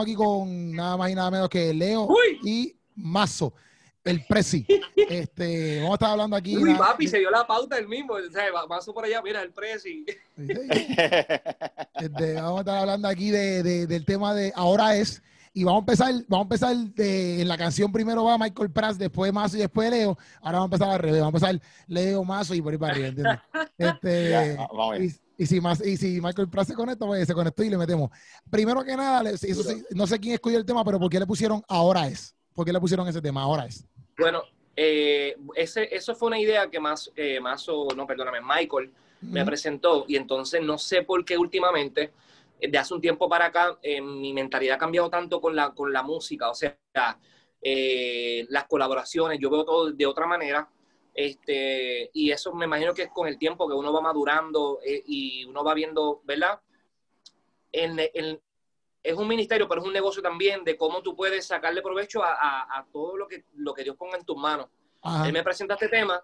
Estamos aquí con nada más y nada menos que Leo Uy. y Mazo, el Prezi. Este, vamos a estar hablando aquí. Uy, nada- papi, se dio la pauta el mismo. O sea, paso por allá, mira, el presi. Este, vamos a estar hablando aquí de, de- del tema de ahora es. Y vamos a empezar, vamos a empezar de, en la canción primero va Michael Prats, después Mazo y después Leo. Ahora vamos a empezar al revés, vamos a empezar Leo, Mazo y por ahí para arriba, ¿entiendes? Este, Ya, vamos bien. y, y si más, y si Michael Prats se conecta, pues se conectó y le metemos. Primero que nada, le- eso sí, no sé quién escogió el tema, pero ¿por qué le pusieron ahora es? ¿Por qué le pusieron ese tema? Ahora es. Bueno, eh, ese, eso fue una idea que más, eh, Mazo, no, perdóname, Michael me presentó y entonces no sé por qué últimamente, eh, de hace un tiempo para acá, eh, mi mentalidad ha cambiado tanto con la, con la música, o sea, eh, las colaboraciones, yo veo todo de otra manera. Este, y eso me imagino que es con el tiempo que uno va madurando eh, y uno va viendo, ¿verdad? En, en- es un ministerio, pero es un negocio también de cómo tú puedes sacarle provecho a, a- a todo lo que, lo que Dios ponga en tus manos. Ajá. Él me presenta este tema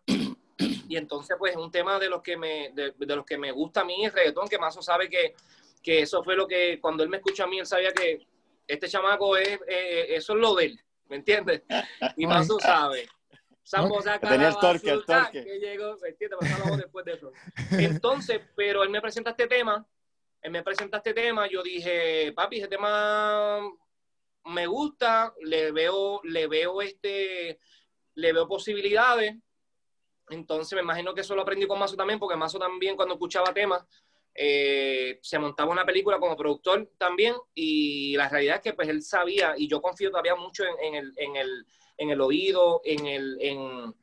y entonces pues es un tema de los que me, de, de los que me gusta a mí, el reggaetón, que Mazo sabe que, que eso fue lo que cuando él me escucha a mí, él sabía que este chamaco es, eh, eso es lo de él, ¿me entiendes? Y Mazo sabe. Sambo saca Tenía el torque, el torque. que llegó, ¿me entiendes? Pasó la voz después de eso. Entonces, pero él me presenta este tema, él me presenta este tema, yo dije, papi, ese tema me gusta, le veo, le veo este, le veo posibilidades. Entonces me imagino que eso lo aprendí con Mazo también, porque Mazo también cuando escuchaba temas, eh, se montaba una película como productor también, y la realidad es que pues él sabía, y yo confío todavía mucho en, en el, en, el, en el oído, en el, en,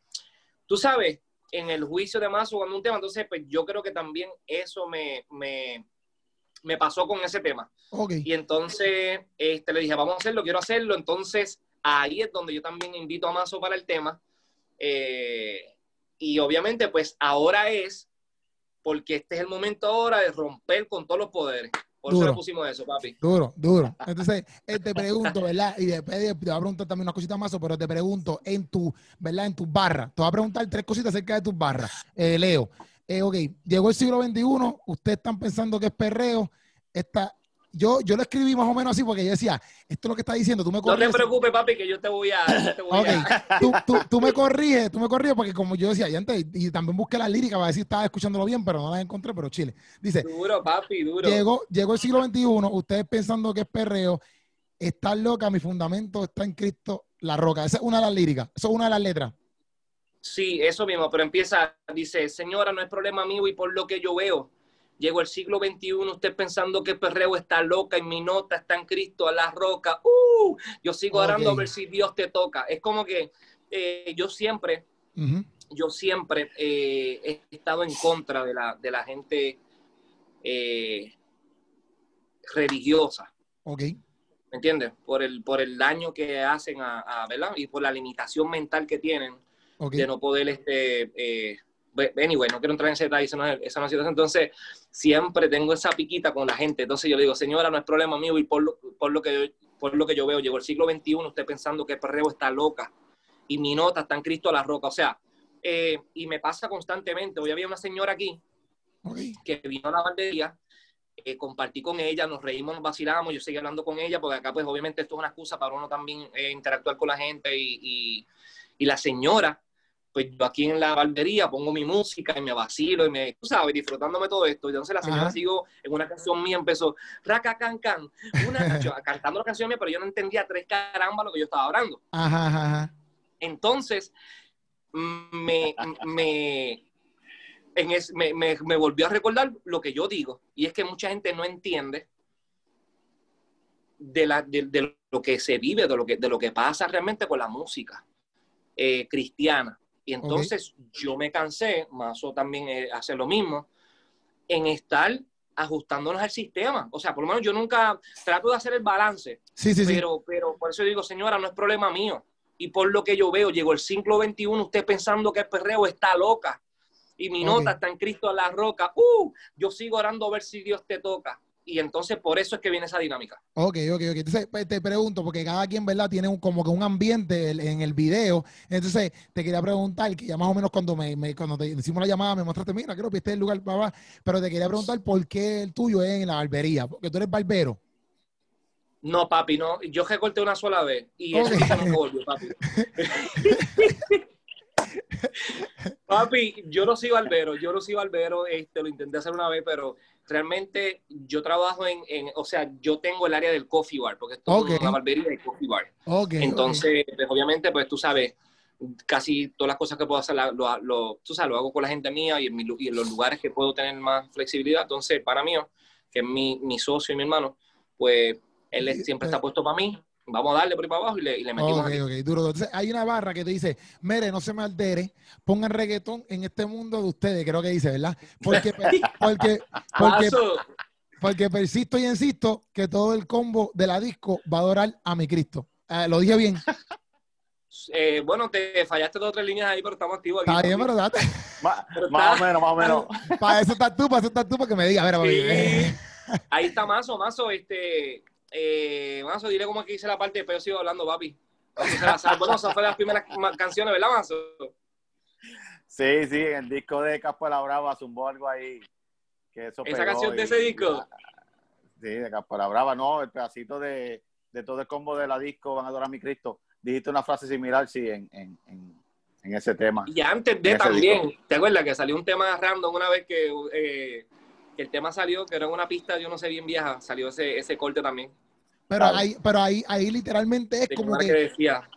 tú sabes, en el juicio de Mazo cuando un tema, entonces pues yo creo que también eso me, me, me pasó con ese tema. Y entonces este, le dije, vamos a hacerlo, quiero hacerlo. Entonces ahí es donde yo también invito a Mazo para el tema. Eh, y obviamente, pues ahora es, porque este es el momento ahora de romper con todos los poderes. Por eso Duro. le pusimos eso, papi. Duro, duro. Entonces, eh, te pregunto, ¿verdad? Y después de- te voy a preguntar también unas cositas más, pero te pregunto, en tu, ¿verdad? En tus barras. Te voy a preguntar tres cositas acerca de tus barras. Eh, Leo, eh, ok, llegó el siglo XXI, ustedes están pensando que es perreo. Esta, yo, yo lo escribí más o menos así porque yo decía, esto es lo que está diciendo, tú me No te corriges. preocupes, papi, que yo te voy a... yo te voy Ok, a- tú, tú, tú me corriges, tú me corriges porque como yo decía, antes, y también busqué las líricas para ver si estaba escuchándolo bien, pero no las encontré, pero chile. Dice, Duro, papi, duro. Llegó, llegó el siglo XXI, ustedes pensando que es perreo, está loca, mi fundamento está en Cristo, la roca. Esa es una de las líricas, esa es una de las letras. Sí, eso mismo, pero empieza, dice, señora, no es problema mío y por lo que yo veo. Llegó el siglo XXI, usted pensando que perreo está loca y mi nota está en Cristo a la roca. ¡Uh! Yo sigo orando a ver si Dios te toca. Es como que eh, yo siempre, yo siempre eh, he estado en contra de la, de la gente eh, religiosa. Ok, ¿me entiendes? Por el, por el daño que hacen a, a- ¿verdad? Y por la limitación mental que tienen de no poder, este, anyway, no quiero entrar en ese detalle, esa no es, esa no es situación. Entonces, siempre tengo esa piquita con la gente. Entonces yo le digo, señora, no es problema mío y por lo, por lo, que, yo- por lo que yo veo, llegó el siglo XXI, usted pensando que el perreo está loca y mi nota está en Cristo a la roca. O sea, eh, y me pasa constantemente. Hoy había una señora aquí que vino a la bandería, eh, compartí con ella, nos reímos, nos vacilamos, yo seguí hablando con ella, porque acá pues obviamente esto es una excusa para uno también eh, interactuar con la gente y, y- y la señora, pues yo aquí en la barbería pongo mi música y me vacilo y me, tú sabes, disfrutándome todo esto. Y entonces la señora Ajá. siguió en una canción mía, empezó, raca can can, una canción, cantando la canción mía, pero yo no entendía tres caramba lo que yo estaba hablando. Ajá, ajá, ajá. Entonces, me, me, en es- me, me- me volvió a recordar lo que yo digo, y es que mucha gente no entiende de, la, de, de lo que se vive, de lo que, de lo que pasa realmente con la música eh, cristiana. Y entonces yo me cansé, Mazo también eh, hace lo mismo, en estar ajustándonos al sistema. O sea, por lo menos yo nunca trato de hacer el balance, Sí, sí, sí. pero, pero por eso digo, señora, no es problema mío. Y por lo que yo veo, llegó el siglo XXI, usted pensando que el perreo está loca. Y mi Ok. nota está en Cristo a la roca. ¡Uh! Yo sigo orando a ver si Dios te toca. Y entonces por eso es que viene esa dinámica. Ok, ok, ok. Entonces pues, te pregunto, porque cada quien, ¿verdad? Tiene un, como que un ambiente en el video. Entonces te quería preguntar, que ya más o menos cuando me, me- cuando te hicimos la llamada me mostraste, mira, creo que este es el lugar, papá. Pero te quería preguntar por qué el tuyo es en la barbería, porque tú eres barbero. No, papi, no. Yo recorté una sola vez y ese disco no volvió, papi. papi, yo no soy barbero, yo no soy barbero, este, lo intenté hacer una vez, pero realmente yo trabajo en, en o sea, yo tengo el área del coffee bar, porque esto es una barbería y coffee bar. Entonces, pues, obviamente, pues tú sabes, casi todas las cosas que puedo hacer, lo, lo, tú sabes, lo hago con la gente mía y en, mi, y en, los lugares que puedo tener más flexibilidad. Entonces, para mí, que es mi, mi socio y mi hermano, pues él siempre está puesto para mí. Vamos a darle por ahí para abajo y le, y le metimos. Ok, ok, duro. Entonces, hay una barra que te dice: Mere, no se me altere, pongan reggaetón en este mundo de ustedes, creo que dice, ¿verdad? Porque, porque, porque, porque, persisto y insisto que todo el combo de la disco va a adorar a mi Cristo. Eh, lo dije bien. Eh, bueno, te fallaste dos o tres líneas ahí, pero estamos activos aquí. Está bien, pero date. más, o menos, más o menos. Para eso estás tú, para eso estás tú, para que me digas. A ver, Ahí está Mazo, Mazo, este, eh, Mazo, dile cómo es que hice la parte, pero yo sigo hablando, papi. Bueno, esas fueron las primeras canciones, ¿verdad, Mazo? Sí, sí, en el disco de Caspo de la Brava zumbó algo ahí. Que eso ¿Esa canción de ese disco? sí, de la Brava, no, el pedacito de, de todo el combo de la disco, Van a adorar a mi Cristo. Dijiste una frase similar, sí, en, en, en, ese tema. Y antes de también, ¿te acuerdas que salió un tema random una vez que eh, que el tema salió, que era una pista, yo no sé bien vieja, salió ese, ese corte también. Pero ahí, pero ahí, ahí literalmente es como que... decía,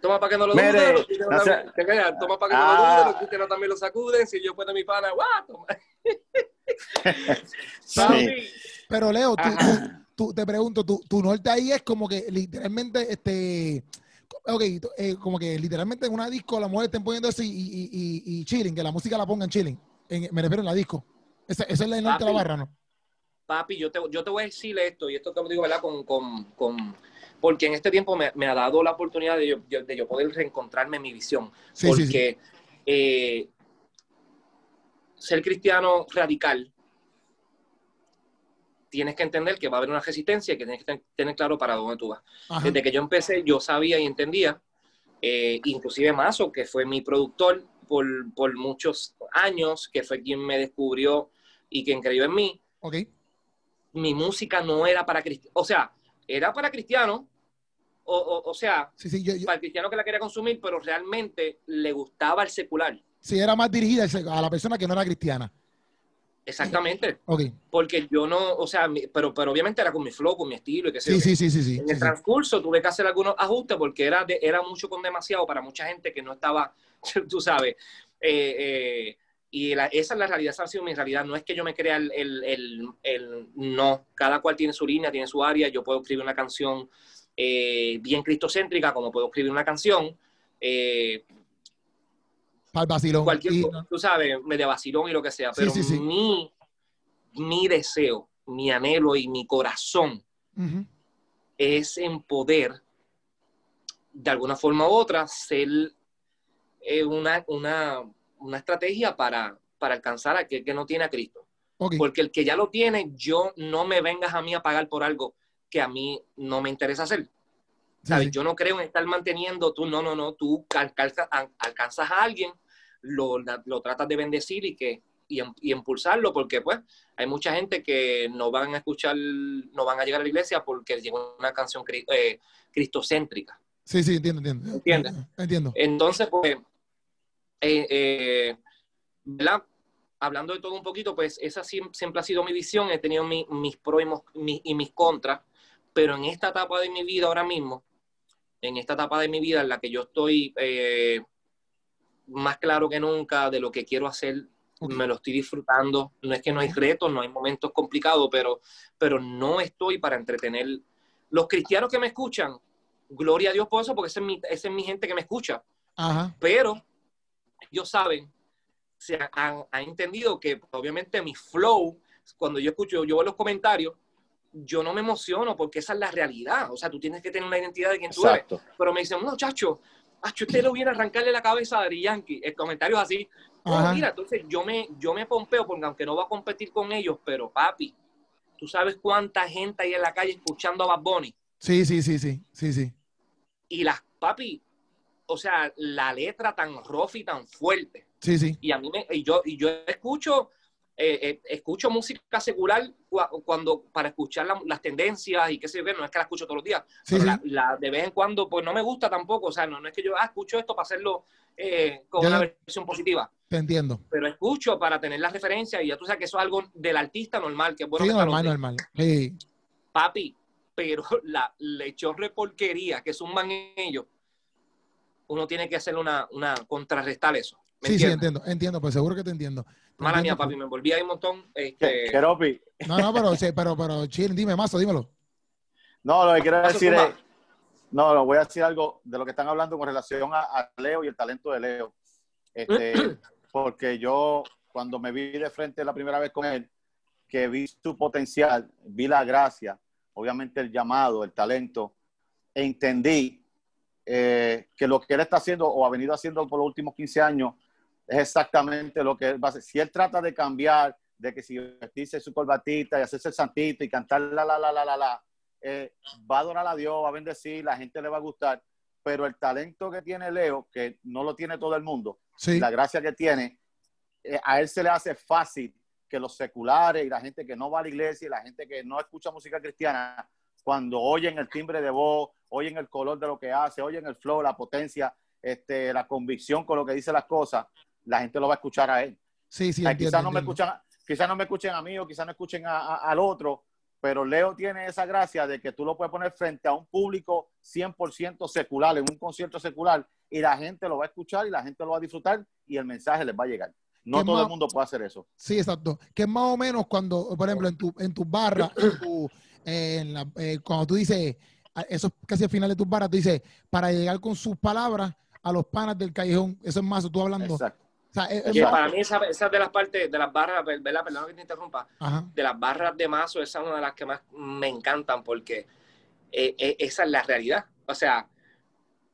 toma para que no lo dudes, los toma para que no lo dudes, ah. los títeros también lo sacuden, si yo puedo mi pana, guau, toma. sí. Pero Leo, tú, tú, te pregunto, tu, tu norte ahí es como que literalmente, este, ok, eh, como que literalmente en una disco la mujer estén poniendo así y, y, y, chilling, que la música la pongan chilling me refiero en la disco. Esa, es la de la barra, ¿no? Papi, yo te, yo te voy a decir esto, y esto te lo digo, ¿verdad? Con, con, con porque en este tiempo me, me, ha dado la oportunidad de yo, de yo poder reencontrarme en mi visión. porque eh, ser cristiano radical, tienes que entender que va a haber una resistencia y que tienes que tener claro para dónde tú vas. Desde que yo empecé, yo sabía y entendía, eh, inclusive Mazo, que fue mi productor, por, por, muchos años, que fue quien me descubrió y quien creyó en mí. Okay. Mi música no era para cristianos, o sea, era para cristianos, o, o, sea, para el cristiano que la quería consumir, pero realmente le gustaba el secular. Sí, era más dirigida a la persona que no era cristiana. Exactamente. Okay. Porque yo no, o sea, pero, pero obviamente era con mi flow, con mi estilo y qué sé sí, sí, sí, sí, En el transcurso tuve que hacer algunos ajustes porque era, de, era mucho con demasiado para mucha gente que no estaba tú sabes. Eh, eh, y esa es la realidad, esa ha sido mi realidad. No es que yo me crea el, el, el, no. Cada cual tiene su línea, tiene su área. Yo puedo escribir una canción eh, bien cristocéntrica, como puedo escribir una canción. Para vacilón. Cualquier tú sabes, media vacilón y lo que sea. Pero Mi, mi deseo, mi anhelo y mi corazón es en poder, de alguna forma u otra, ser una, una, una, estrategia para, para alcanzar a aquel que no tiene a Cristo. Porque el que ya lo tiene, yo no me vengas a mí a pagar por algo que a mí no me interesa hacer. ¿Sabes? Yo no creo en estar manteniendo, tú no, no, no, tú alcanzas, alcanzas a alguien, lo, lo, tratas de bendecir y que y, y, impulsarlo, porque pues hay mucha gente que no van a escuchar, no van a llegar a la iglesia porque llegó una canción eh, cristocéntrica. Sí, sí, entiendo, entiendo. ¿Entiendes? Entiendo. Entonces, pues, eh, eh, hablando de todo un poquito, pues esa siempre ha sido mi visión, he tenido mis pros y, mis contras, pero en esta etapa de mi vida ahora mismo, en esta etapa de mi vida en la que yo estoy eh, más claro que nunca de lo que quiero hacer, me lo estoy disfrutando, no es que no hay retos, no hay momentos complicados, pero, pero no estoy para entretener. Los cristianos que me escuchan, gloria a Dios por eso, porque esa es mi, esa es mi gente que me escucha. Pero ellos saben, se han, entendido que obviamente mi flow, cuando yo escucho, yo veo los comentarios, yo no me emociono porque esa es la realidad. O sea, tú tienes que tener una identidad de quien tú eres. Pero me dicen, no, chacho, usted lo viene a arrancarle la cabeza a Dari Yankee. El comentario es así. mira, entonces yo me, yo me pompeo porque aunque no va a competir con ellos, pero papi, tú sabes cuánta gente hay en la calle escuchando a Bad Bunny. Sí, sí, sí, sí, sí, sí. Y las, papi, o sea, la letra tan rough y tan fuerte. Sí, sí. Y a mí me, y yo, y yo escucho eh, eh, escucho música secular cuando para escuchar las tendencias y qué sé yo, no es que la escucho todos los días, La, de vez en cuando pues no me gusta tampoco, o sea, no, no es que yo ah, escucho esto para hacerlo eh, con una versión positiva. Te entiendo. Pero escucho para tener las referencias y ya tú sabes que eso es algo del artista normal, que es bueno. Sí, normal, normal. Sí. Papi, pero la lechorre porquería que suman ellos, uno tiene que hacer una, una contrarrestar eso. Sí, sí, entiendo, entiendo, pues seguro que te entiendo. Mala mía, papi, me envolví ahí un montón. Este... No, no, pero, pero, pero, chill, dime, Mazo, dímelo. No, lo que quiero decir es, no, no, voy a decir algo de lo que están hablando con relación a, Leo y el talento de Leo. Este, porque yo, cuando me vi de frente la primera vez con él, que vi su potencial, vi la gracia, obviamente el llamado, el talento, e entendí eh, que lo que él está haciendo o ha venido haciendo por los últimos 15 años es exactamente lo que él va a hacer. Si él trata de cambiar, de que si vestirse su corbatita y hacerse el santito y cantar la, la, la, la, la, la, eh, va a adorar a Dios, va a bendecir, la gente le va a gustar, pero el talento que tiene Leo, que no lo tiene todo el mundo, la gracia que tiene, eh, a él se le hace fácil que los seculares y la gente que no va a la iglesia y la gente que no escucha música cristiana, cuando oyen el timbre de voz, oyen el color de lo que hace, oyen el flow, la potencia, este, la convicción con lo que dice las cosas, la gente lo va a escuchar a él. Sí, sí, quizás no me escuchan, quizás no me escuchen a mí o quizás no escuchen al otro, pero Leo tiene esa gracia de que tú lo puedes poner frente a un público 100% secular, en un concierto secular, y la gente lo va a escuchar y la gente lo va a disfrutar y el mensaje les va a llegar. No todo el mundo puede hacer eso. Sí, exacto. Que es más o menos cuando, por ejemplo, en tu, en tus barras, en eh, cuando tú dices, eso es casi al final de tus barras, tú dices, para llegar con sus palabras, a los panas del callejón. Eso es más, tú hablando. Exacto. Para mí esa, esa, de las partes, de las barras, ¿verdad? Perdón que te interrumpa. De las barras de mazo, esa es una de las que más me encantan porque eh, eh, esa es la realidad. O sea,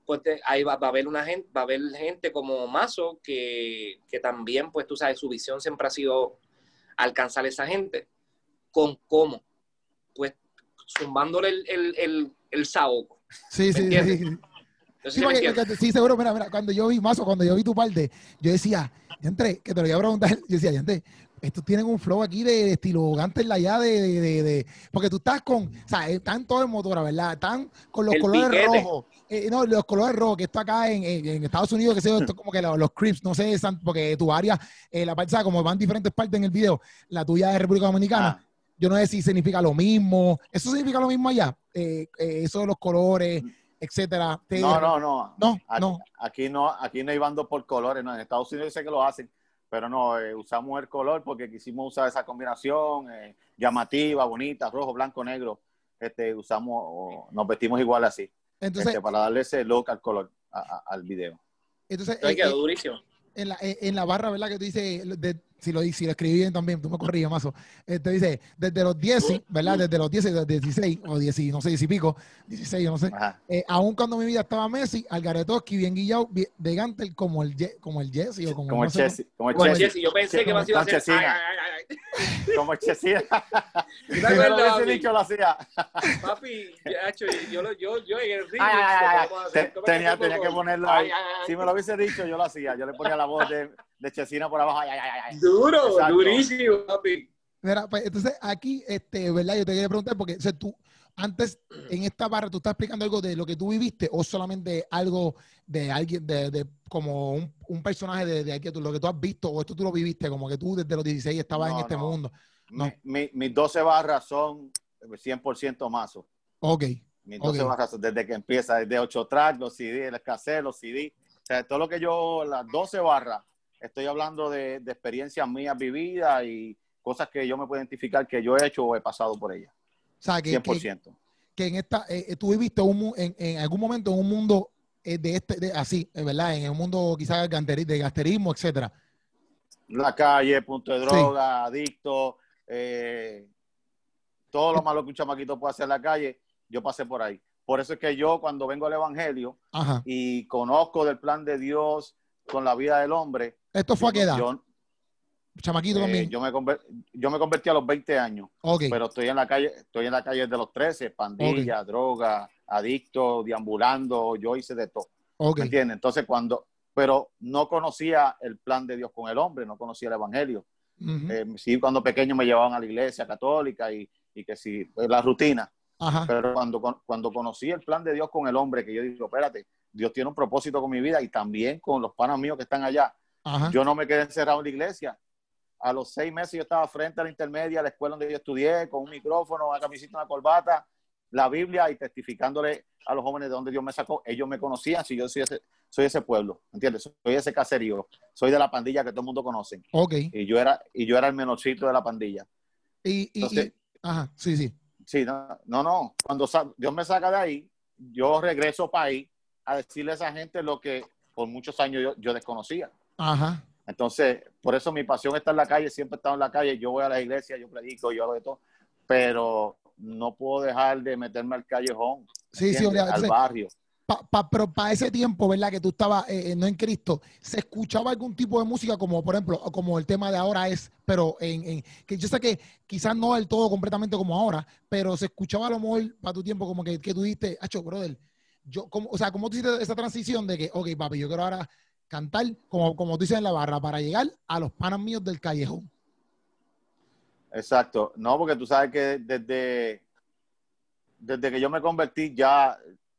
pues ahí va, a haber una gente, va a haber gente como Mazo que, que, también, pues tú sabes, su visión siempre ha sido alcanzar a esa gente. ¿Con cómo? Pues zumbándole el, el, el, el saoco. Sí, sí, sí. Sí, seguro, mira, mira, cuando yo vi Mazo, cuando yo vi tu parte, yo decía, entré, que te lo iba a preguntar, yo decía, entré, estos tienen un flow aquí de, estilo gante la ya de, de, de, porque tú estás con, o sea, están todos en motora, ¿verdad? Están con los colores rojos, eh, no, los colores rojos, que esto acá en, en, Estados Unidos, que sé esto como que los, los Crips, no sé, porque tu área, eh, la parte, como van diferentes partes en el video, la tuya es República Dominicana, ah. yo no sé si significa lo mismo, ¿eso significa lo mismo allá? Eh, eh eso de los colores, etcétera. no, no, no. No, aquí, no. Aquí no, aquí no hay bandos por colores, no. En Estados Unidos sé que lo hacen, pero no, eh, usamos el color porque quisimos usar esa combinación eh, llamativa, bonita, rojo, blanco, negro. Este, usamos, nos vestimos igual así. Entonces, este, para darle ese look al color al video. Entonces, eh, durísimo. En la, en la barra, ¿verdad? Que tú dices, de, si lo, si lo escribí bien también, tú me corrías, Mazo. Este dice, desde los 10, ¿verdad? Desde los 10, desde 16, o 10, no sé, 10 y pico, 16, no sé. Eh, aún cuando mi vida estaba Messi, Algaretoski, bien guillado, de Gantel, como el, como el Jesse, o como, como el Jesse. Como el Jesse. Yo pensé que iba a ser... Como el Chesina. Si me lo hubiese dicho, lo hacía. Papi, yo, yo, yo, yo en el ring. Tenía, tenía que ponerlo ahí. Si me lo hubiese dicho, yo lo hacía. Yo le ponía la voz de, de Chesina por abajo. Duro, durísimo, papi. Mira, pues entonces aquí, este, ¿verdad? Yo te quería preguntar, porque o sea, tú, antes en esta barra, ¿tú estás explicando algo de lo que tú viviste o solamente algo de alguien, de, de como un, un, personaje de, de aquí, lo que tú has visto o esto tú lo viviste, como que tú desde los 16 estabas en este mundo? No. mis 12 barras son 100% mazo. Ok. Mis 12 barras desde que empieza, desde 8 tracks, los CD, el escasez, los CD. O sea, todo lo que yo, las 12 barras estoy hablando de, experiencias mías vividas y cosas que yo me puedo identificar que yo he hecho o he pasado por ellas. Sea, que, 100%. Que, en esta, eh, eh, tú viviste un, en, en, algún momento en un mundo eh, de este, de, así, ¿verdad? En un mundo quizás de gasterismo, etcétera. La calle, punto de droga, adicto, todo lo malo que un chamaquito puede hacer en la calle, yo pasé por ahí. Por eso es que yo cuando vengo al Evangelio y conozco del plan de Dios con la vida del hombre, ¿Esto fue a qué edad? Chamaquito eh, también. Yo me, yo me convertí a los 20 años. Pero estoy en la calle, estoy en la calle de los 13, pandilla, droga, adicto, deambulando, yo hice de todo. ¿Me entiendes? Entonces cuando, pero no conocía el plan de Dios con el hombre, no conocía el evangelio. Eh, sí, cuando pequeño me llevaban a la iglesia católica y, y que sí, pues, la rutina. Pero cuando, cuando conocí el plan de Dios con el hombre, que yo digo, espérate, Dios tiene un propósito con mi vida y también con los panas míos que están allá. Yo no me quedé encerrado en la iglesia. A los seis meses yo estaba frente a la intermedia, a la escuela donde yo estudié, con un micrófono, una camiseta, una corbata, la Biblia y testificándole a los jóvenes de donde Dios me sacó. Ellos me conocían si yo soy ese, soy ese pueblo, ¿entiendes? Soy ese caserío, soy de la pandilla que todo el mundo conoce. Ok. Y yo era, y yo era el menorcito de la pandilla. Y, y, ajá, sí, sí. Sí, no, no, no. Cuando Dios me saca de ahí, yo regreso para ahí a decirle a esa gente lo que por muchos años yo, yo desconocía. Ajá. Entonces, por eso mi pasión está en la calle, siempre he estado en la calle, yo voy a la iglesia, yo predico, yo hago de todo, pero no puedo dejar de meterme al callejón, sí, sí, al barrio. pero para ese tiempo, ¿verdad? Que tú estabas eh, eh, no en Cristo, ¿se escuchaba algún tipo de música como, por ejemplo, como el tema de ahora es, pero en, que yo sé que quizás no del todo completamente como ahora, pero se escuchaba a lo mejor para tu tiempo como que, que tú dijiste, hacho, brother, yo, como, o sea, ¿cómo tú hiciste esa transición de que, ok, papi, yo quiero ahora cantar, como, como tú dices en la barra, para llegar a los panas míos del callejón? Exacto. No, porque tú sabes que desde, desde que yo me convertí ya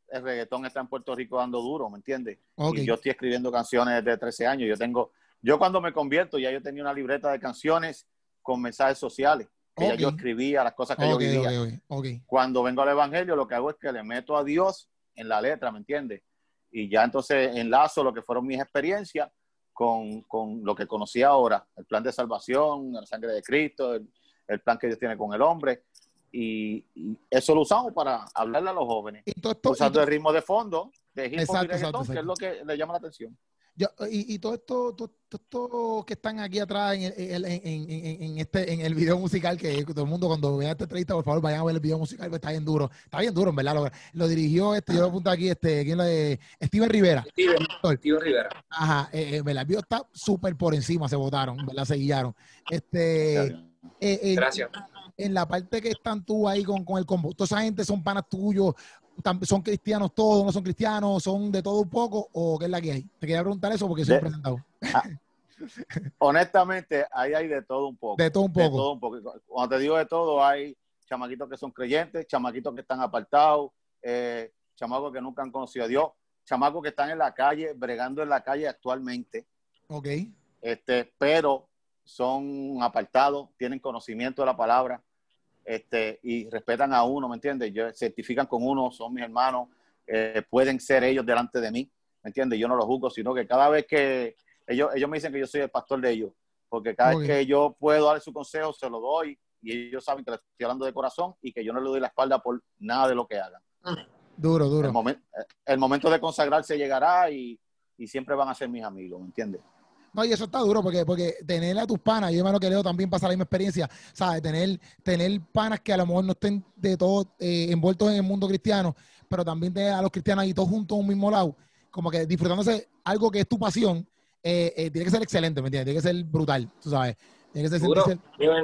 el reggaetón está en Puerto Rico dando duro, ¿me entiendes? Y yo estoy escribiendo canciones desde 13 años. Yo tengo, yo cuando me convierto ya yo tenía una libreta de canciones con mensajes sociales. Que ya yo escribía las cosas que yo vivía. Cuando vengo al Evangelio, lo que hago es que le meto a Dios en la letra, ¿me entiendes? Y ya entonces enlazo lo que fueron mis experiencias con, con, lo que conocí ahora, el plan de salvación, la sangre de Cristo, el, el plan que Dios tiene con el hombre. Y, eso lo usamos para hablarle a los jóvenes. Y usando el ritmo de fondo de hip hop y que es lo que le llama la atención. Y, todo esto, todo, que están aquí atrás en, en, este, en el video musical, que todo el mundo cuando vea esta entrevista, por favor, vayan a ver el video musical, porque está bien duro. Está bien duro, en verdad. Lo, dirigió, este, yo lo apunto aquí, este, ¿quién lo de? Steven Rivera. Steven, Rivera. Ajá, eh, eh El video está súper por encima, se votaron, ¿verdad? Se guiaron. Este, eh, eh, Gracias. En la parte que están tú ahí con, con el combo, ¿toda esa gente son panas tuyos? ¿Son cristianos todos? ¿No son cristianos? ¿Son de todo un poco? ¿O qué es la que hay? Te quería preguntar eso porque soy presentado. Ah, honestamente, ahí hay de todo un poco. De todo un poco. todo un poco. Cuando te digo de todo, hay chamaquitos que son creyentes, chamaquitos que están apartados, eh, chamacos que nunca han conocido a Dios, chamacos que están en la calle, bregando en la calle actualmente. Ok. Este, pero son apartados, tienen conocimiento de la palabra este, y respetan a uno, ¿me entiendes? Yo, certifican con uno, son mis hermanos, eh, pueden ser ellos delante de mí, ¿me entiendes? Yo no los juzgo, sino que cada vez que ellos, ellos me dicen que yo soy el pastor de ellos, porque cada vez que yo puedo darle su consejo, se lo doy y ellos saben que les estoy hablando de corazón y que yo no le doy la espalda por nada de lo que hagan. Duro, duro. El, momento de consagrarse llegará y, y siempre van a ser mis amigos, ¿me entiendes? No, y eso está duro porque, porque tener a tus panas, yo hermano que Leo también pasa la misma experiencia, ¿sabes? Tener, tener panas que a lo mejor no estén de todo eh, envueltos en el mundo cristiano, pero también tener a los cristianos ahí todos juntos en un mismo lado, como que disfrutándose algo que es tu pasión, eh, eh, tiene que ser excelente, ¿me entiendes? Tiene que ser brutal, tú sabes. Tiene que ser,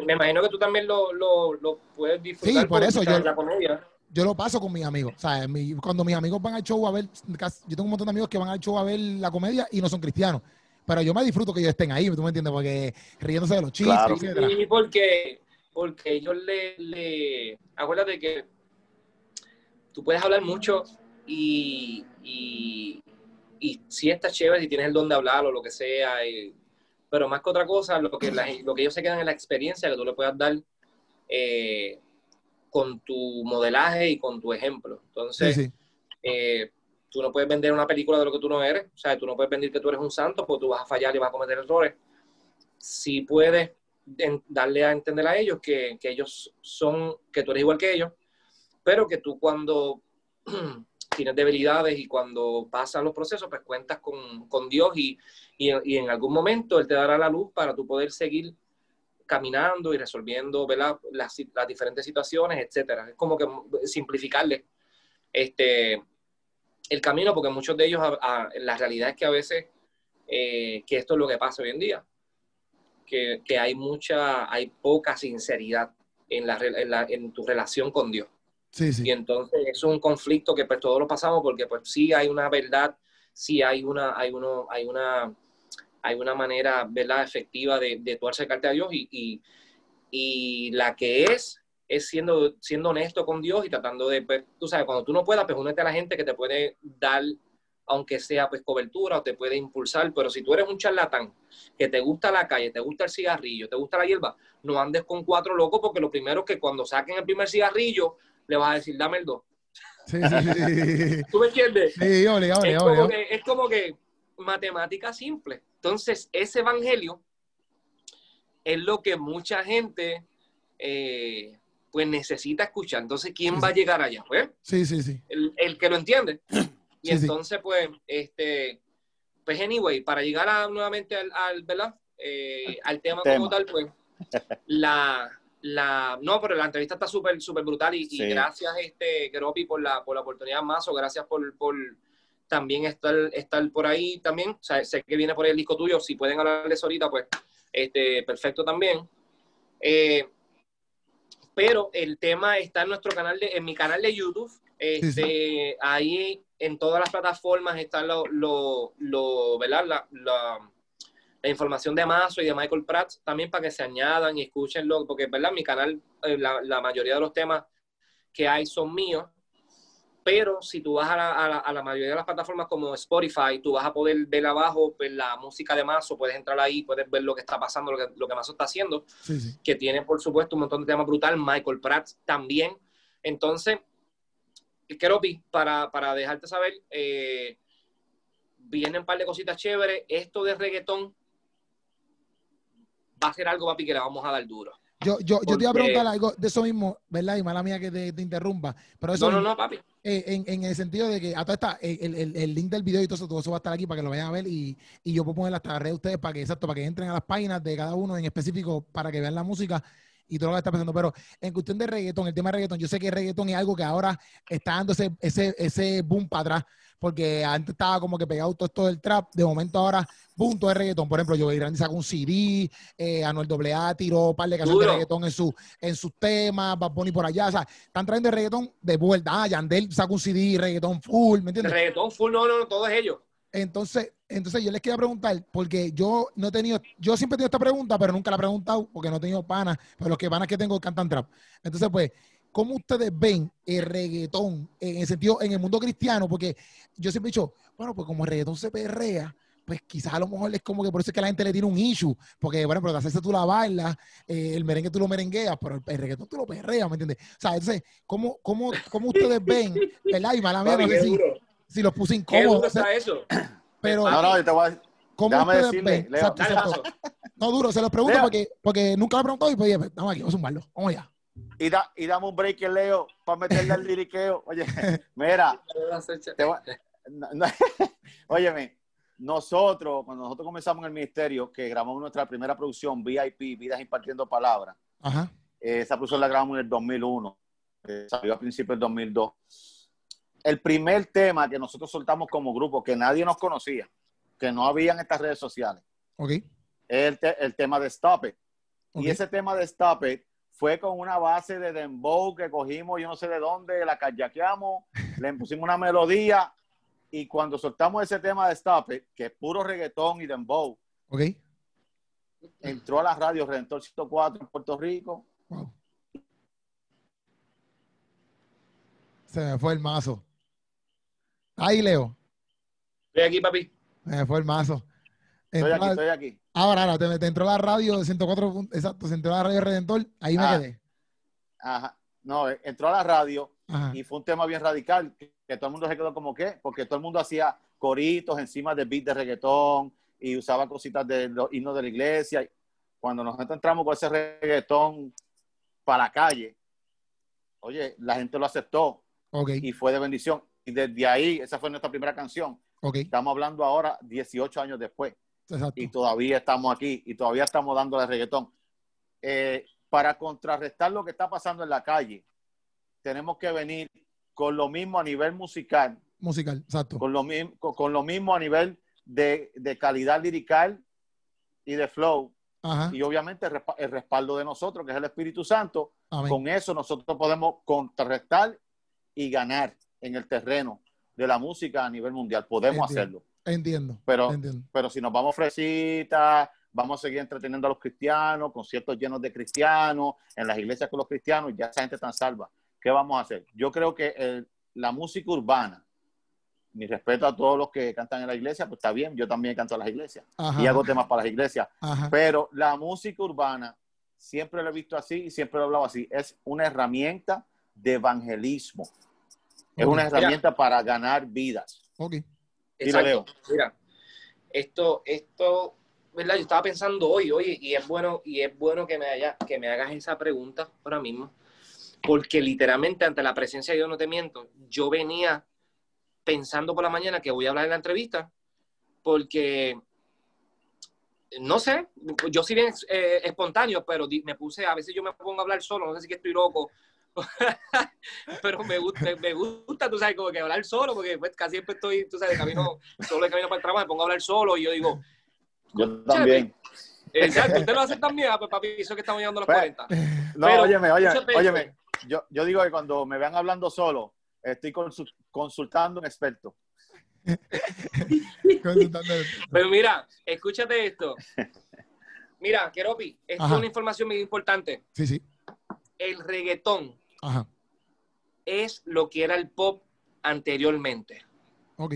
Me, imagino que tú también lo, lo, lo puedes disfrutar. Sí, por eso yo, la comedia. yo lo paso con mis amigos. ¿sabes? cuando mis amigos van al show a ver, yo tengo un montón de amigos que van al show a ver la comedia y no son cristianos pero yo me disfruto que ellos estén ahí, ¿tú me entiendes? Porque riéndose de los chistes, claro. Y porque, porque ellos le, le... Acuérdate que tú puedes hablar mucho y, y, y si estás chévere, si tienes el don de hablar o lo que sea, pero más que otra cosa, lo que, lo que ellos se quedan en la experiencia que tú le puedas dar eh, con tu modelaje y con tu ejemplo. Entonces, Eh, Tú no puedes vender una película de lo que tú no eres. O sea, tú no puedes vender que tú eres un santo porque tú vas a fallar y vas a cometer errores. Sí puedes darle a entender a ellos que, que ellos son, que tú eres igual que ellos, pero que tú cuando tienes debilidades y cuando pasan los procesos, pues cuentas con, con Dios y, y, y, en algún momento Él te dará la luz para tú poder seguir caminando y resolviendo Las, las, diferentes situaciones, etcétera. Es como que simplificarle este, el camino, porque muchos de ellos, la realidad es que a veces, eh, que esto es lo que pasa hoy en día, que, que hay mucha, hay poca sinceridad en, la, en, la, en tu relación con Dios. Sí, sí. Y entonces es un conflicto que pues todos lo pasamos porque pues sí hay una verdad, sí hay una, hay uno, hay una, hay una manera, ¿verdad?, efectiva de, de tú acercarte a Dios y, y, y la que es, es siendo, siendo honesto con Dios y tratando de, pues, tú sabes, cuando tú no puedas, pues únete a la gente que te puede dar, aunque sea pues cobertura o te puede impulsar, pero si tú eres un charlatán que te gusta la calle, te gusta el cigarrillo, te gusta la hierba, no andes con cuatro locos porque lo primero es que cuando saquen el primer cigarrillo, le vas a decir, dame el dos. Sí, sí, sí. ¿Tú me entiendes? Sí, obligado, es, obligado, como que, es como que matemática simple. Entonces, ese evangelio es lo que mucha gente eh, pues necesita escuchar. Entonces, ¿quién Sí, va a llegar allá? Pues Sí, sí, sí. el, el que lo entiende. Y Sí, sí. entonces, pues, este, pues, anyway, para llegar a- nuevamente al, al, ¿verdad? Eh, al tema, Tema. como tal, pues, la, la, no, pero la entrevista está súper, súper brutal y, gracias, este, Keropi, por la, por la oportunidad más, o gracias por, por también estar, estar por ahí también. O sea, sé que viene por ahí el disco tuyo, si pueden hablar de eso ahorita, pues, este, perfecto también. Eh, pero el tema está en nuestro canal, de, en mi canal de YouTube. Este, Ahí en todas las plataformas está lo, lo, lo- ¿verdad? La, la- la información de Mazo y de Michael Pratt también para que se añadan y escúchenlo, porque ¿verdad? mi canal, eh, la, la mayoría de los temas que hay son míos, pero si tú vas a la, a la- a la mayoría de las plataformas como Spotify, tú vas a poder ver abajo pues, la música de Mazo, puedes entrar ahí, puedes ver lo que está pasando, lo que, lo que Mazo está haciendo Sí, sí. que tiene, por supuesto, un montón de temas brutal. Michael Pratt también. Entonces, Keropi, para, para dejarte saber, eh, vienen un par de cositas chéveres. Esto de reggaetón va a ser algo, papi, que le vamos a dar duro. Yo, yo, yo te iba a preguntar algo de eso mismo, ¿verdad? Y mala mía que te, te interrumpa. Pero eso No, no, no, papi. eh, en, en el sentido de que a toda esta, el, el- el link del video y todo eso, todo eso va a estar aquí para que lo vayan a ver y, y yo puedo poner hasta las redes de ustedes para que, exacto, para que entren a las páginas de cada uno en específico para que vean la música y todo lo que está pasando. Pero en cuestión de reggaetón, el tema de reggaetón, yo sé que reggaetón es algo que ahora está dando ese, ese, ese boom para atrás, porque antes estaba como que pegado todo esto del trap, de momento ahora, boom, todo es reggaetón. Por ejemplo, Joey Grande sacó un CD, eh, Anuel AA tiró un par de canciones de reggaetón en, su, en sus temas, Bad Bunny por allá, o sea, están trayendo el reggaetón de vuelta. Ah, Yandel sacó un CD, reggaetón full, ¿me El entiendes? reggaetón full, no, no, no, todo es ellos. Entonces, entonces yo les quería preguntar, porque yo no he tenido, yo siempre he tenido esta pregunta, pero nunca la he preguntado, porque no he tenido panas, pero los que panas que tengo cantan trap. Entonces, pues, ¿cómo ustedes ven el reggaetón en el sentido, en el mundo cristiano? Porque yo siempre he dicho, bueno, pues como el reggaetón se perrea, pues quizás a lo mejor es como que por eso es que la gente le tiene un issue, porque bueno, pero la salsa tú la bailas, eh, el merengue tú lo merengueas, pero el, el reggaetón tú lo perreas, ¿me entiendes? O sea, entonces, ¿cómo, cómo, cómo ustedes ven, verdad? Y mala mía, Papi, no qué sé si, los puse Qué incómodos, duro o sea, está eso. pero No, no, yo te voy a ¿cómo déjame decirle? Leo. Exacto, exacto. No, duro, se los pregunto Leo. porque, porque nunca lo he preguntado y pues, dije, vamos aquí, vamos a zumbarlo, vamos allá. y, da, y dame un break, Leo, para meterle al liriqueo. Oye, mira, te voy- no- no- óyeme, nosotros, cuando nosotros comenzamos en el ministerio, que grabamos nuestra primera producción, VIP, Vidas Impartiendo Palabras, Ajá. eh, esa producción la grabamos en el 2001, eh, salió a principios del 2002. El primer tema que nosotros soltamos como grupo, que nadie nos conocía, que no había en estas redes sociales, Ok. es el, te- el tema de Stop It. Y ese tema de Stop It fue con una base de dembow que cogimos, yo no sé de dónde, la callaqueamos, le pusimos una melodía y cuando soltamos ese tema de Stop It, que es puro reggaetón y dembow, entró a la radio Redentor 104 en Puerto Rico. Wow. Se me fue el mazo. Ahí, Leo. Estoy aquí, papi. Me fue el mazo. Estoy aquí, estoy aquí. Ahora, ahora, te, te entró la radio de 104, pun- exacto, se entró la radio Redentor, ahí me Ah. quedé. Ajá. No, eh, entró a la radio Ajá. y fue un tema bien radical, que, todo el mundo se quedó como que, porque todo el mundo hacía coritos encima de beat de reggaetón y usaba cositas de los himnos de la iglesia. Cuando nosotros entramos con ese reggaetón para la calle, oye, la gente lo aceptó Ok, y fue de bendición. Y desde ahí, esa fue nuestra primera canción. Estamos hablando ahora 18 años después exacto. y todavía estamos aquí y todavía estamos dándole reggaetón. Eh, para contrarrestar lo que está pasando en la calle, tenemos que venir con lo mismo a nivel musical, Musical, exacto. con lo, con, con lo mismo a nivel de, de calidad lirical y de flow, Ajá. y obviamente el, respa- el respaldo de nosotros, que es el Espíritu Santo. Amén. Con eso nosotros podemos contrarrestar y ganar en el terreno de la música a nivel mundial. Podemos Entiendo. hacerlo. Entiendo. Pero, entiendo. pero si nos vamos fresitas, vamos a seguir entreteniendo a los cristianos, conciertos llenos de cristianos, en las iglesias con los cristianos, ya esa gente está salva. ¿Qué vamos a hacer? Yo creo que el- la música urbana, mi respeto a todos los que cantan en la iglesia, pues está bien, yo también canto en las iglesias Ajá. y hago temas para las iglesias, Ajá. pero la música urbana, siempre lo he visto así y siempre lo he hablado así, es una herramienta de evangelismo. Es una herramienta para ganar vidas. Ok. Leo. Mira, esto, esto, ¿verdad? Yo estaba pensando hoy, oye, y es bueno, y es bueno que me haya, que me hagas esa pregunta ahora mismo, porque literalmente ante la presencia de Dios no te miento, yo venía pensando por la mañana que voy a hablar en la entrevista, porque no sé, yo soy bien eh, espontáneo, pero me puse, a veces yo me pongo a hablar solo, no sé si que estoy loco, pero me gusta, me gusta, tú sabes, como que hablar solo, porque pues, casi siempre estoy, tú sabes, de camino, solo de camino para el trabajo, me pongo a hablar solo y yo digo, Yo también. exacto, usted lo hace también, ah, pues papi, eso que estamos llegando a los Pues, 40. No, Pero, óyeme, óyeme, óyeme. Yo, yo digo que cuando me vean hablando solo, estoy consu- consultando a un experto. Consultando. Pero mira, escúchate esto. Mira, Keropi, esto Ajá. es una información muy importante. Sí, sí. El reggaetón Ajá. es lo que era el pop anteriormente. Ok.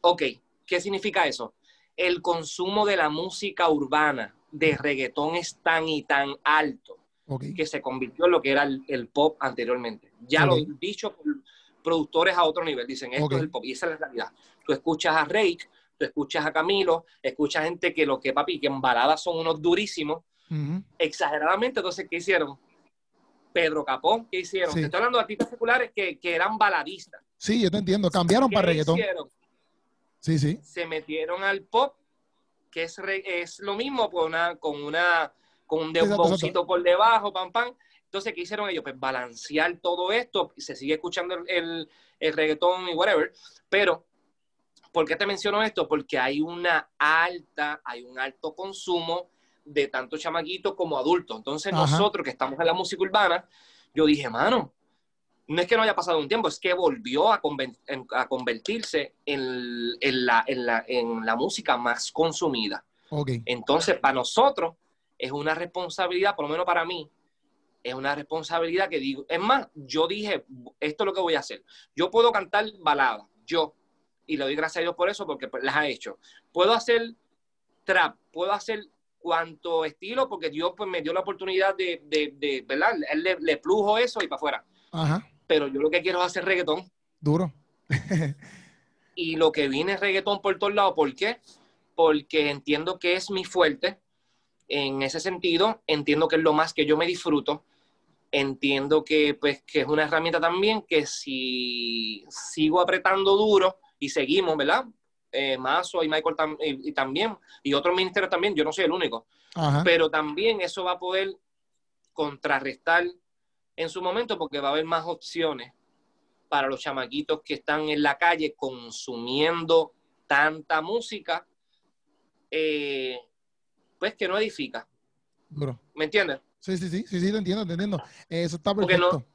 Ok, ¿qué significa eso? El consumo de la música urbana de reggaetón es tan y tan alto Ok. que se convirtió en lo que era el, el pop anteriormente. Ya Ok. lo han dicho por productores a otro nivel, dicen esto es el pop y esa es la realidad. Tú escuchas a Rake, tú escuchas a Camilo, escuchas gente que lo que papi, que en baladas son unos durísimos, exageradamente, entonces, ¿qué hicieron? Pedro Capó, ¿qué hicieron? Sí. Te estoy hablando de artistas populares que, que eran baladistas. Sí, yo te entiendo. Cambiaron ¿Qué para reggaetón. hicieron? Sí, sí. se metieron al pop, que es, re- es lo mismo con una, con una, con un exacto. por debajo, pam, pam. Entonces, ¿qué hicieron ellos? Pues balancear todo esto, se sigue escuchando el, el, el reggaetón y whatever, pero ¿por qué te menciono esto? Porque hay una alta, hay un alto consumo de tanto chamaquitos como adultos. Entonces, Ajá. nosotros que estamos en la música urbana, yo dije, mano, no es que no haya pasado un tiempo, es que volvió a, a convertirse en, en la, en, la, en la música más consumida. Entonces, para nosotros es una responsabilidad, por lo menos para mí, es una responsabilidad que digo, es más, yo dije, esto es lo que voy a hacer. Yo puedo cantar baladas, yo, y le doy gracias a Dios por eso, porque pues, las ha hecho. Puedo hacer trap, puedo hacer cuanto estilo, porque Dios pues, me dio la oportunidad de, de, de ¿verdad? Él le, le plujo eso y para afuera. Ajá. Pero yo lo que quiero es hacer reggaetón. Duro. y lo que viene es reggaetón por todos lados. ¿Por qué? Porque entiendo que es mi fuerte. En ese sentido, entiendo que es lo más que yo me disfruto. Entiendo que, pues, que es una herramienta también que si sigo apretando duro y seguimos, ¿verdad? Eh, Mazo y Michael tam- y, y también, y otros ministerios también, yo no soy el único, Ajá. pero también eso va a poder contrarrestar en su momento porque va a haber más opciones para los chamaquitos que están en la calle consumiendo tanta música, eh, pues que no edifica. ¿Me entiendes? Sí, sí, sí, sí, sí, te entiendo, te entiendo. Eso está Porque no- perfecto.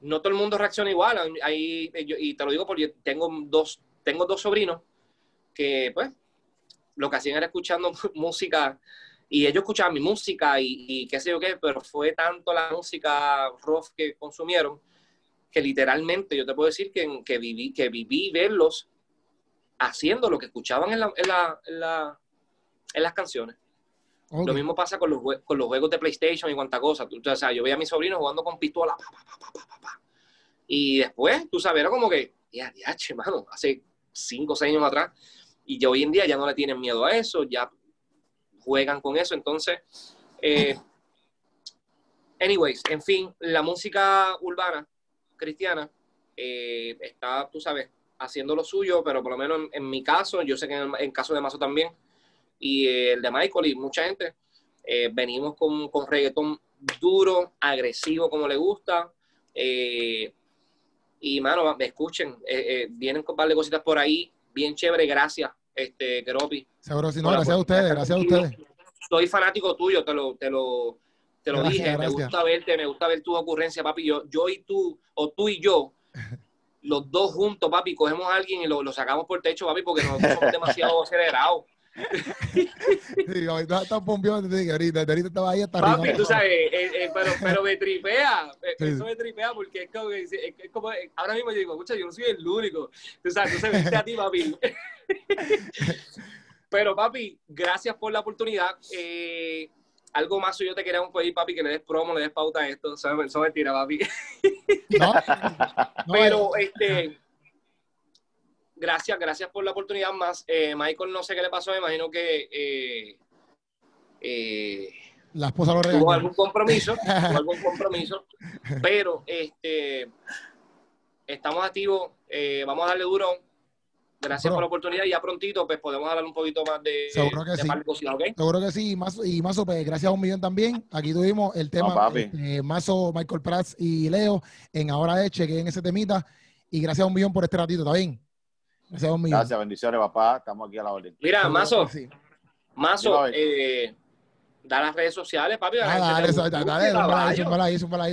No todo el mundo reacciona igual. Hay- yo- y te lo digo porque tengo dos, tengo dos sobrinos que, pues, lo que hacían era escuchando música y ellos escuchaban mi música y, y qué sé yo qué, pero fue tanto la música rock que consumieron que literalmente yo te puedo decir que, que, viví, que viví verlos haciendo lo que escuchaban en, la- en la- en la- en las canciones. Lo mismo pasa con los, con los juegos de PlayStation y cuánta cosa. Tú- O sea, yo veía a mis sobrinos jugando con pistola. pa. Y después, tú sabes, era como que, ya, ya, che, mano, hace cinco o seis años atrás. Y ya hoy en día ya no le tienen miedo a eso, ya juegan con eso. Entonces, eh, anyways, en fin, la música urbana cristiana eh, está, tú sabes, haciendo lo suyo, pero por lo menos en, mi caso, yo sé que en el caso de Mazo también, y eh, el de Michael y mucha gente, eh, venimos con, con reggaetón duro, agresivo como le gusta. y mano, me escuchen, vienen con un par de cositas por ahí, bien chévere, gracias, este, Keropi. Seguro, sí, no, gracias a oportunidad ustedes, de gracias a ustedes. Soy fanático tuyo, te lo, te lo, te lo Gracias, dije, gracias. me gusta verte, me gusta ver tu ocurrencia, papi. Yo, yo y tú, o tú y yo, los dos juntos, papi, cogemos a alguien y lo, lo sacamos por el techo, papi, porque nosotros somos demasiado acelerados. Sí, ahorita está te ahorita, ahorita estaba ahí hasta Papi, arriba. tú sabes, eh, eh, pero, pero me tripea, eh, Sí. eso me tripea porque es como, que- es, es como eh, ahora mismo yo digo, escucha, yo no soy el único, tú sabes, tú se viste a ti, papi. Pero papi, gracias por la oportunidad. Eh, algo más yo te quería pedir, papi, que le des promo, le des pauta a esto, eso, es mentira, papi. No, no, Pero, este, gracias, gracias por la oportunidad más. Eh, Michael, no sé qué le pasó, me imagino que eh, eh, la esposa lo tuvo regañó. algún compromiso, tuvo algún compromiso, pero este, estamos activos, eh, vamos a darle duro. Gracias Bro. por la oportunidad y ya prontito pues podemos hablar un poquito más de, Seguro que de sí. ¿ok? Seguro que sí, y Mazo, y Mazo, pues gracias a un millón también. Aquí tuvimos el tema No, este, Mazo, Michael Prats y Leo en Ahora Eche, que en ese temita. Y gracias a un millón por este ratito, ¿está bien? Gracias a un millón. Gracias, bendiciones, papá. Estamos aquí a la orden. Mira, Seguro Mazo, sí. Mazo, eh, da las redes sociales, papi. Ah, gente dale, te eso, busque, dale, dale, zúmbala ahí, caballo. zúmbala ahí, zúmbala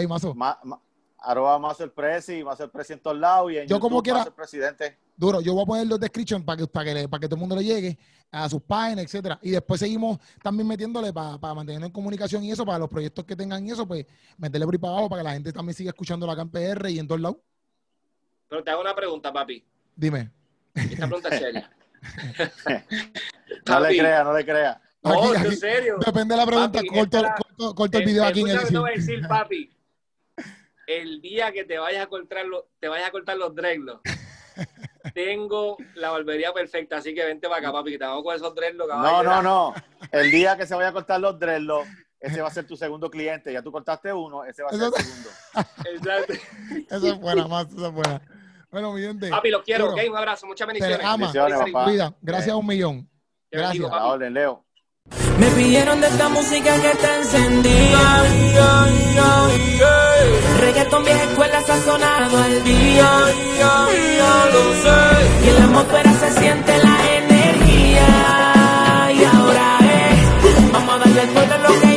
ahí, arroba más el presi, más el presi en todos lados y en Yo YouTube, como quiera- el presidente. Duro, yo voy a poner los descriptions para que, para que, le- para que todo el mundo le llegue a sus páginas, etcétera. Y después seguimos también metiéndole para, para mantenernos en comunicación y eso, para los proyectos que tengan y eso, pues meterle por ahí para abajo para que la gente también siga escuchando la CAN PR y en todos lados. Pero te hago una pregunta, papi. Dime. Esta pregunta es seria. No le crea, no le crea. No, Aquí- en serio. Depende de la pregunta, Papi, corto, esta- corto, corto el video aquí en te edición. voy a decir, papi. El día que te vayas a cortar los, te vayas a cortar los dreadlocks, tengo la barbería perfecta, así que vente para acá, papi, que te vamos con esos dreadlocks. No, no, no. El día que se vaya a cortar los dreadlocks, ese va a ser tu segundo cliente. Ya tú cortaste uno, ese va a ser el Eso- segundo. Exacto. Esa es buena, más, esa es buena. Bueno, mi gente. Papi, los quiero, ok, un abrazo, muchas bendiciones. ama. Bendiciones, papá. Gracias a un millón. Bendigo, Gracias. A la papi. orden, Leo. Me pidieron de esta música que está encendida. Reggaeton vieja escuela sazonado al día. Ya, ya lo sé. Y en la atmósfera se siente la energía. Y ahora es, vamos a darle el poder lo que